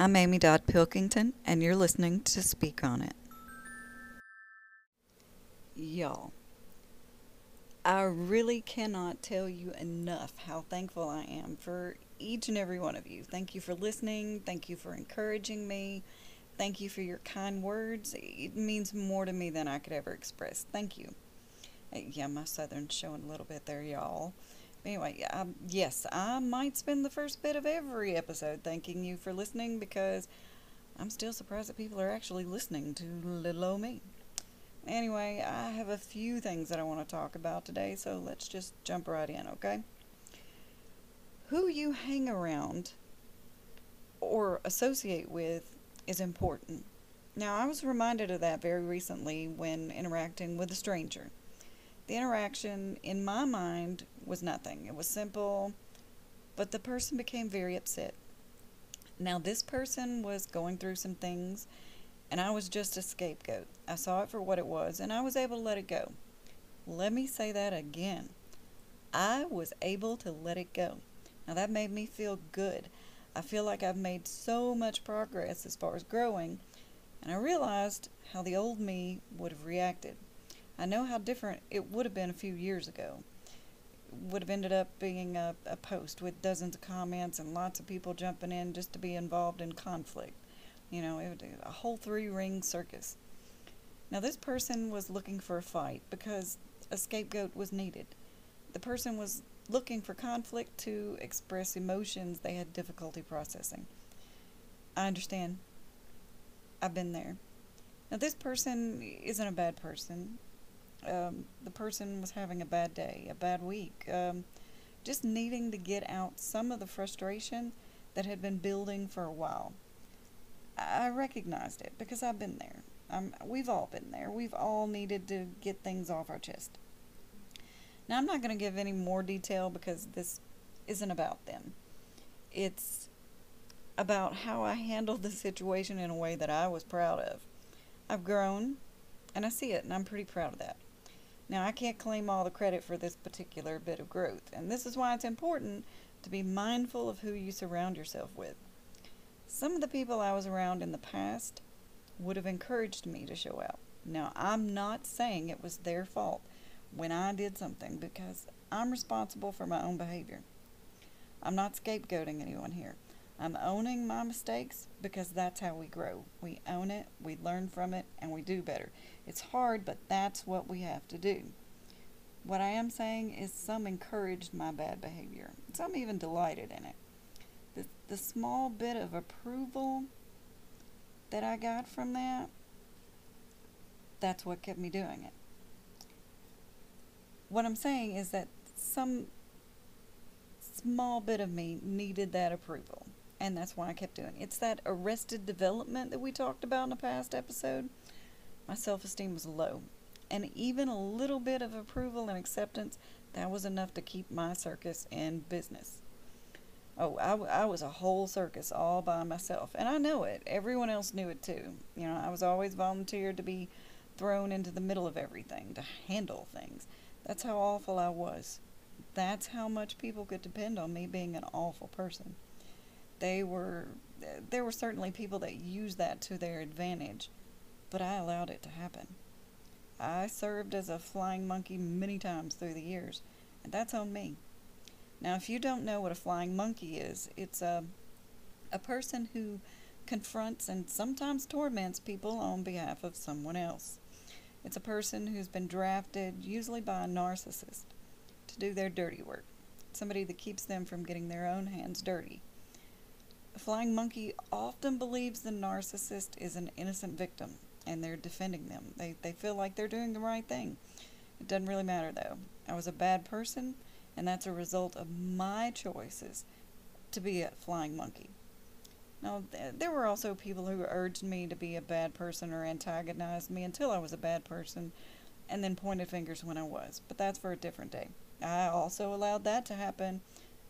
I'm Amy Dodd Pilkington, and you're listening to Speak On It. Y'all, I really cannot tell you enough how thankful I am for each and every one of you. Thank you for listening. Thank you for encouraging me. Thank you for your kind words. It means more to me than I could ever express. Thank you. Yeah, my southern's showing a little bit there, y'all. Anyway, um, yes, I might spend the first bit of every episode thanking you for listening because I'm still surprised that people are actually listening to little old me. Anyway, I have a few things that I want to talk about today, so let's just jump right in, okay? Who you hang around or associate with is important. Now, I was reminded of that very recently when interacting with a stranger. The interaction, in my mind, was nothing. It was simple, but the person became very upset. Now, this person was going through some things, and I was just a scapegoat. I saw it for what it was, and I was able to let it go. Let me say that again. I was able to let it go. Now, that made me feel good. I feel like I've made so much progress as far as growing, and I realized how the old me would have reacted. I know how different it would have been a few years ago. It would have ended up being a, a post with dozens of comments and lots of people jumping in just to be involved in conflict. You know, it would a whole three ring circus. Now, this person was looking for a fight because a scapegoat was needed. The person was looking for conflict to express emotions they had difficulty processing. I understand. I've been there. Now, this person isn't a bad person. Um, the person was having a bad day, a bad week, um, just needing to get out some of the frustration that had been building for a while. I recognized it because I've been there. We've all been there. We've all needed to get things off our chest. Now, I'm not going to give any more detail because this isn't about them. It's about how I handled the situation in a way that I was proud of. I've grown, and I see it, and I'm pretty proud of that. Now, I can't claim all the credit for this particular bit of growth, and this is why it's important to be mindful of who you surround yourself with. Some of the people I was around in the past would have encouraged me to show out. Now, I'm not saying it was their fault when I did something because I'm responsible for my own behavior. I'm not scapegoating anyone here. I'm owning my mistakes because that's how we grow. We own it, we learn from it, and we do better. It's hard, but that's what we have to do. What I am saying is some encouraged my bad behavior. Some even delighted in it. The, the small bit of approval that I got from that, that's what kept me doing it what I'm saying is that some small bit of me needed that approval. And that's why I kept doing it. It's that arrested development that we talked about in a past episode. My self esteem was low. And even a little bit of approval and acceptance, that was enough to keep my circus in business. Oh, I, I was a whole circus all by myself. And I know it. Everyone else knew it too. You know, I was always volunteered to be thrown into the middle of everything, to handle things. That's how awful I was. That's how much people could depend on me being an awful person. They were, there were certainly people that used that to their advantage, but I allowed it to happen. I served as a flying monkey many times through the years, and that's on me. Now, if you don't know what a flying monkey is, it's a, a person who confronts and sometimes torments people on behalf of someone else. It's a person who's been drafted, usually by a narcissist, to do their dirty work. Somebody that keeps them from getting their own hands dirty. A flying monkey often believes the narcissist is an innocent victim and they're defending them. They, they feel like they're doing the right thing. It doesn't really matter though. I was a bad person, and that's a result of my choices to be a flying monkey. Now, th- there were also people who urged me to be a bad person or antagonized me until I was a bad person and then pointed fingers when I was. But that's for a different day. I also allowed that to happen,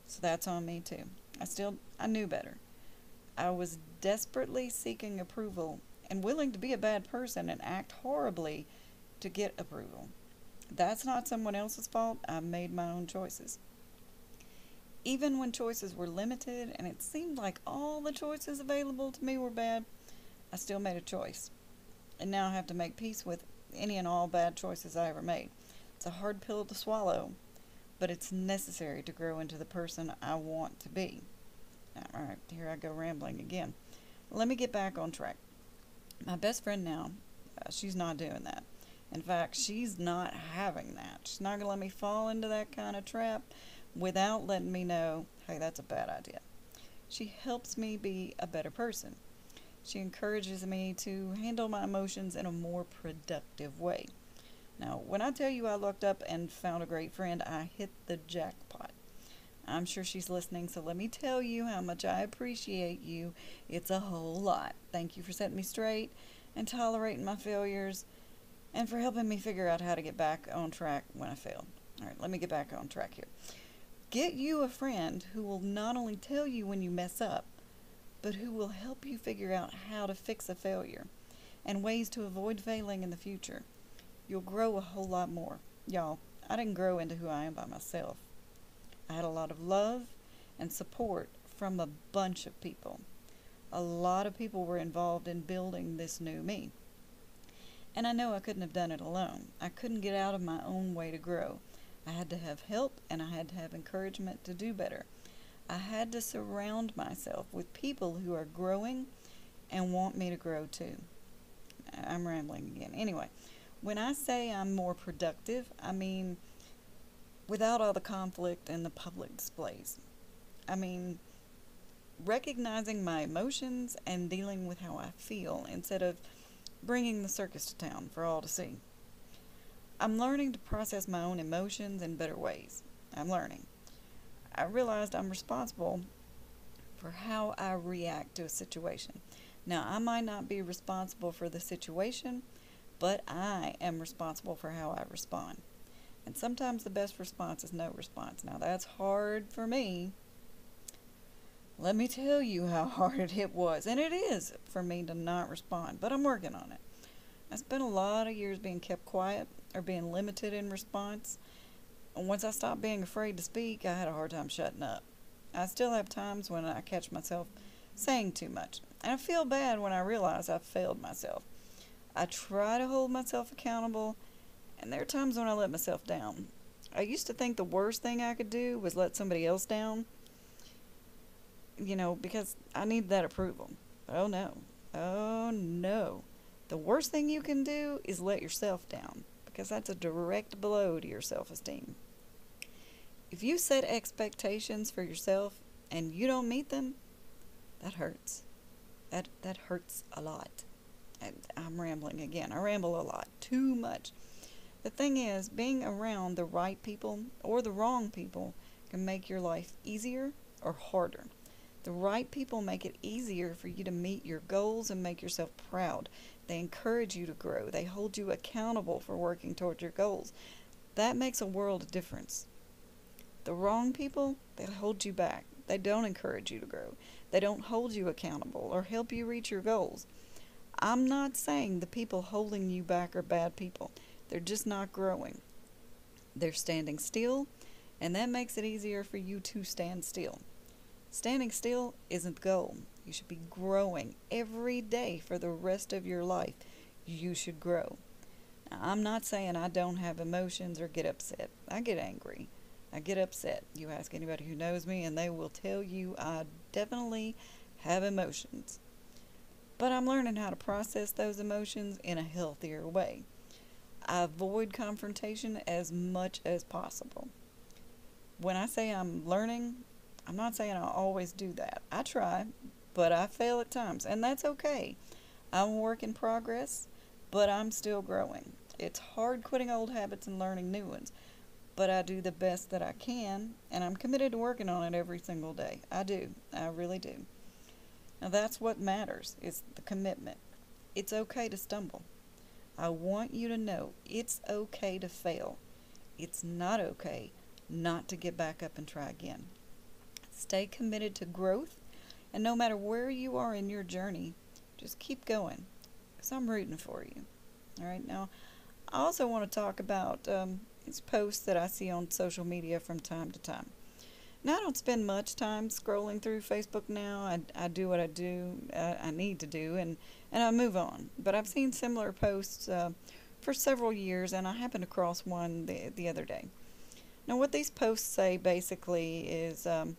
so that's on me too. I still I knew better. I was desperately seeking approval and willing to be a bad person and act horribly to get approval. That's not someone else's fault. I made my own choices. Even when choices were limited and it seemed like all the choices available to me were bad, I still made a choice. And now I have to make peace with any and all bad choices I ever made. It's a hard pill to swallow, but it's necessary to grow into the person I want to be. All right, here I go rambling again. Let me get back on track. My best friend now, uh, she's not doing that. In fact, she's not having that. She's not going to let me fall into that kind of trap without letting me know, hey, that's a bad idea. She helps me be a better person. She encourages me to handle my emotions in a more productive way. Now, when I tell you I looked up and found a great friend, I hit the jackpot. I'm sure she's listening, so let me tell you how much I appreciate you. It's a whole lot. Thank you for setting me straight and tolerating my failures and for helping me figure out how to get back on track when I fail. All right, let me get back on track here. Get you a friend who will not only tell you when you mess up, but who will help you figure out how to fix a failure and ways to avoid failing in the future. You'll grow a whole lot more. Y'all, I didn't grow into who I am by myself. I had a lot of love and support from a bunch of people. A lot of people were involved in building this new me. And I know I couldn't have done it alone. I couldn't get out of my own way to grow. I had to have help and I had to have encouragement to do better. I had to surround myself with people who are growing and want me to grow too. I'm rambling again. Anyway, when I say I'm more productive, I mean without all the conflict and the public displays. I mean recognizing my emotions and dealing with how I feel instead of bringing the circus to town for all to see. I'm learning to process my own emotions in better ways. I'm learning. I realized I'm responsible for how I react to a situation. Now, I might not be responsible for the situation, but I am responsible for how I respond. And sometimes the best response is no response. Now, that's hard for me. Let me tell you how hard it was, and it is for me to not respond, but I'm working on it. I spent a lot of years being kept quiet or being limited in response once I stopped being afraid to speak, I had a hard time shutting up. I still have times when I catch myself saying too much, and I feel bad when I realize I've failed myself. I try to hold myself accountable, and there are times when I let myself down. I used to think the worst thing I could do was let somebody else down, you know, because I need that approval. Oh no. Oh no. The worst thing you can do is let yourself down because that's a direct blow to your self esteem. If you set expectations for yourself and you don't meet them, that hurts. That that hurts a lot. And I'm rambling again. I ramble a lot, too much. The thing is, being around the right people or the wrong people can make your life easier or harder. The right people make it easier for you to meet your goals and make yourself proud. They encourage you to grow. They hold you accountable for working toward your goals. That makes a world of difference. The wrong people, they hold you back. They don't encourage you to grow. They don't hold you accountable or help you reach your goals. I'm not saying the people holding you back are bad people. They're just not growing. They're standing still, and that makes it easier for you to stand still. Standing still isn't the goal. You should be growing every day for the rest of your life. You should grow. Now, I'm not saying I don't have emotions or get upset. I get angry. I get upset. You ask anybody who knows me, and they will tell you I definitely have emotions. But I'm learning how to process those emotions in a healthier way. I avoid confrontation as much as possible. When I say I'm learning, I'm not saying I always do that. I try, but I fail at times, and that's okay. I'm a work in progress, but I'm still growing. It's hard quitting old habits and learning new ones but I do the best that I can, and I'm committed to working on it every single day. I do. I really do. Now that's what matters is the commitment. It's okay to stumble. I want you to know it's okay to fail. It's not okay not to get back up and try again. Stay committed to growth, and no matter where you are in your journey, just keep going because I'm rooting for you. All right, now I also want to talk about um, it's posts that I see on social media from time to time. Now, I don't spend much time scrolling through Facebook now. I, I do what I do, uh, I need to do, and, and I move on. But I've seen similar posts uh, for several years, and I happened across one the, the other day. Now, what these posts say basically is um,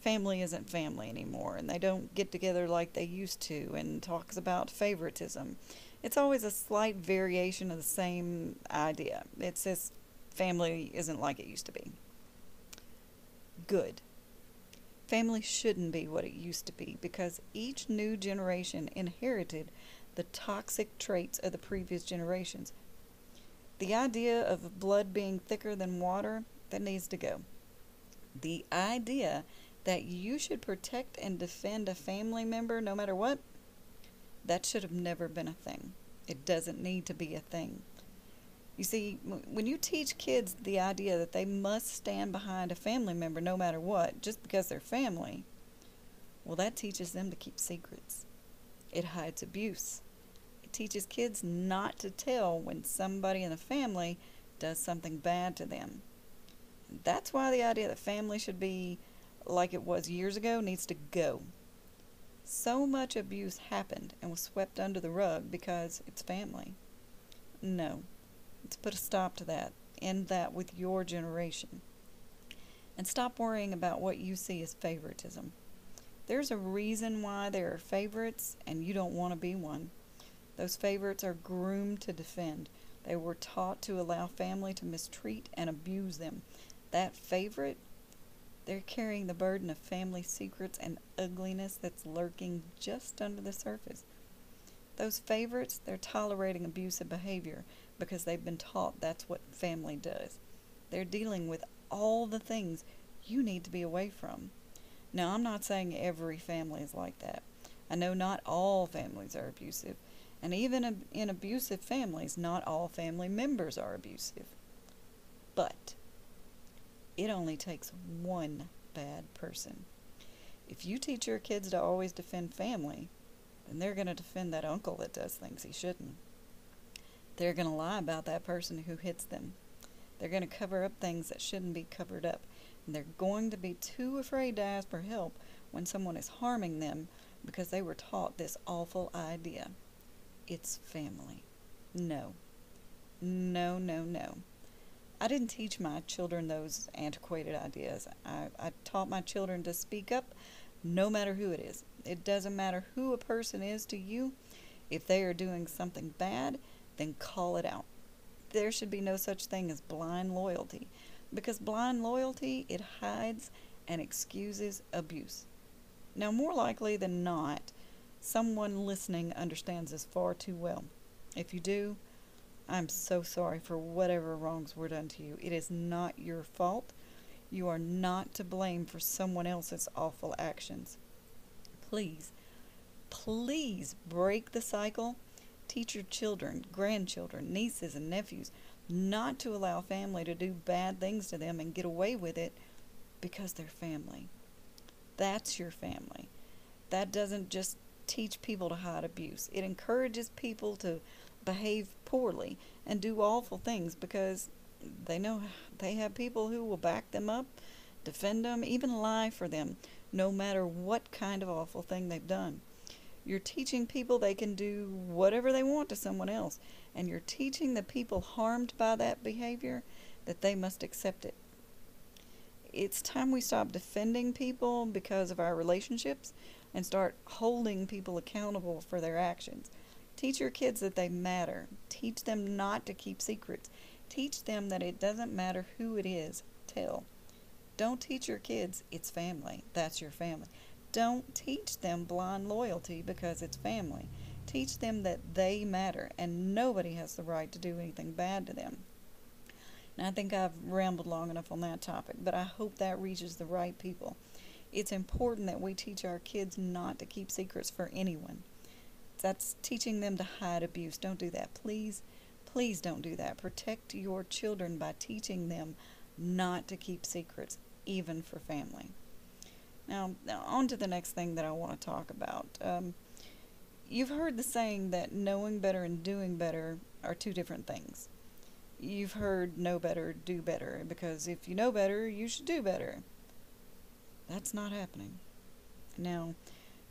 family isn't family anymore, and they don't get together like they used to, and talks about favoritism. It's always a slight variation of the same idea. It says family isn't like it used to be good. Family shouldn't be what it used to be because each new generation inherited the toxic traits of the previous generations. The idea of blood being thicker than water, that needs to go. The idea that you should protect and defend a family member no matter what, that should have never been a thing. It doesn't need to be a thing. You see, when you teach kids the idea that they must stand behind a family member no matter what, just because they're family, well, that teaches them to keep secrets. It hides abuse. It teaches kids not to tell when somebody in the family does something bad to them. That's why the idea that family should be like it was years ago needs to go. So much abuse happened and was swept under the rug because it's family. No. Let's put a stop to that. End that with your generation. And stop worrying about what you see as favoritism. There's a reason why there are favorites, and you don't want to be one. Those favorites are groomed to defend. They were taught to allow family to mistreat and abuse them. That favorite, they're carrying the burden of family secrets and ugliness that's lurking just under the surface. Those favorites, they're tolerating abusive behavior because they've been taught that's what family does. They're dealing with all the things you need to be away from. Now, I'm not saying every family is like that. I know not all families are abusive, and even in abusive families, not all family members are abusive. But it only takes one bad person. If you teach your kids to always defend family, then they're going to defend that uncle that does things he shouldn't. They're going to lie about that person who hits them. They're going to cover up things that shouldn't be covered up. And they're going to be too afraid to ask for help when someone is harming them because they were taught this awful idea. It's family. No. No, no, no. I didn't teach my children those antiquated ideas. I, I taught my children to speak up no matter who it is. It doesn't matter who a person is to you. If they are doing something bad, then call it out. There should be no such thing as blind loyalty because blind loyalty it hides and excuses abuse. Now, more likely than not, someone listening understands this far too well. If you do, I'm so sorry for whatever wrongs were done to you. It is not your fault. You are not to blame for someone else's awful actions. Please, please break the cycle Teach your children, grandchildren, nieces, and nephews not to allow family to do bad things to them and get away with it because they're family. That's your family. That doesn't just teach people to hide abuse, it encourages people to behave poorly and do awful things because they know they have people who will back them up, defend them, even lie for them, no matter what kind of awful thing they've done. You're teaching people they can do whatever they want to someone else. And you're teaching the people harmed by that behavior that they must accept it. It's time we stop defending people because of our relationships and start holding people accountable for their actions. Teach your kids that they matter. Teach them not to keep secrets. Teach them that it doesn't matter who it is. Tell. Don't teach your kids it's family. That's your family. Don't teach them blind loyalty because it's family. Teach them that they matter and nobody has the right to do anything bad to them. Now, I think I've rambled long enough on that topic, but I hope that reaches the right people. It's important that we teach our kids not to keep secrets for anyone. That's teaching them to hide abuse. Don't do that. Please, please don't do that. Protect your children by teaching them not to keep secrets, even for family. Now, on to the next thing that I want to talk about. Um, you've heard the saying that knowing better and doing better are two different things. You've heard know better, do better, because if you know better, you should do better. That's not happening. Now,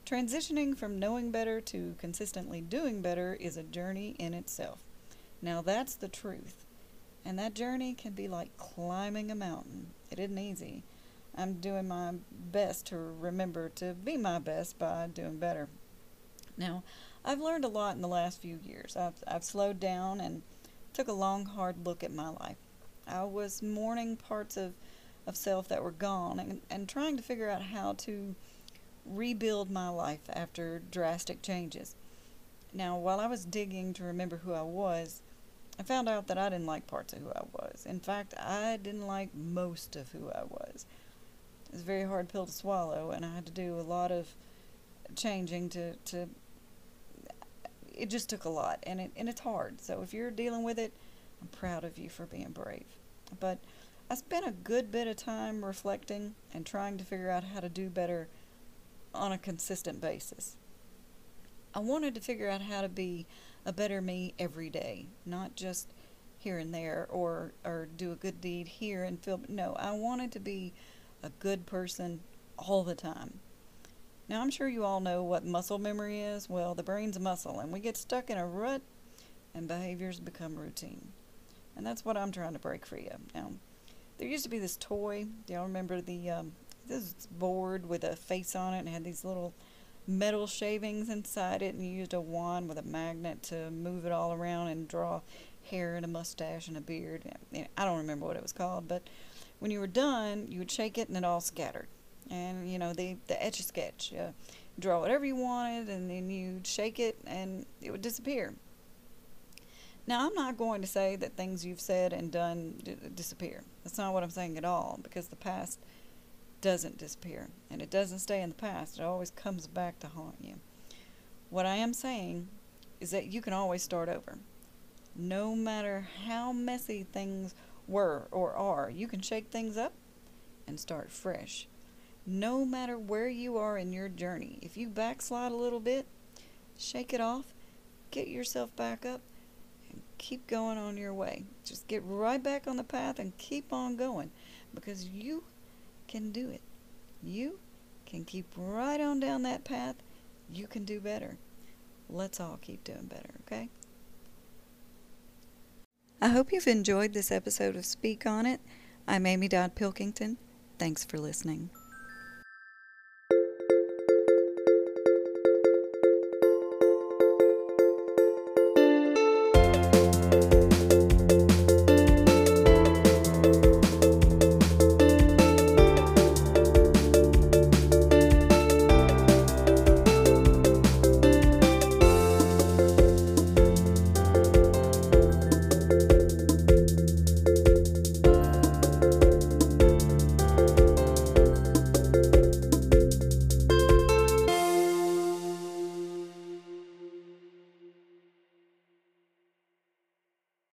transitioning from knowing better to consistently doing better is a journey in itself. Now, that's the truth. And that journey can be like climbing a mountain. It isn't easy. I'm doing my best to remember to be my best by doing better. Now, I've learned a lot in the last few years. I've, I've slowed down and took a long, hard look at my life. I was mourning parts of, of self that were gone and, and trying to figure out how to rebuild my life after drastic changes. Now, while I was digging to remember who I was, I found out that I didn't like parts of who I was. In fact, I didn't like most of who I was. It was a very hard pill to swallow, and I had to do a lot of changing to, to it just took a lot, and it and it's hard. So if you're dealing with it, I'm proud of you for being brave. But I spent a good bit of time reflecting and trying to figure out how to do better on a consistent basis. I wanted to figure out how to be a better me every day, not just here and there or or do a good deed here and feel no, I wanted to be a good person all the time. Now, I'm sure you all know what muscle memory is. Well, the brain's a muscle, and we get stuck in a rut, and behaviors become routine. And that's what I'm trying to break free of. Now, there used to be this toy. Do y'all remember the um, this board with a face on it and had these little metal shavings inside it, and you used a wand with a magnet to move it all around and draw hair and a mustache and a beard. I don't remember what it was called, but when you were done, you would shake it and it all scattered and you know the the etch a sketch. Uh, draw whatever you wanted, and then you'd shake it, and it would disappear. Now, I'm not going to say that things you've said and done d- disappear. That's not what I'm saying at all, because the past doesn't disappear, and it doesn't stay in the past. It always comes back to haunt you. What I am saying is that you can always start over. No matter how messy things were or are, you can shake things up and start fresh no matter where you are in your journey. If you backslide a little bit, shake it off, get yourself back up, and keep going on your way. Just get right back on the path and keep on going because you can do it. You can keep right on down that path. You can do better. Let's all keep doing better, okay? I hope you've enjoyed this episode of Speak On It. I'm Amy Dodd Pilkington. Thanks for listening.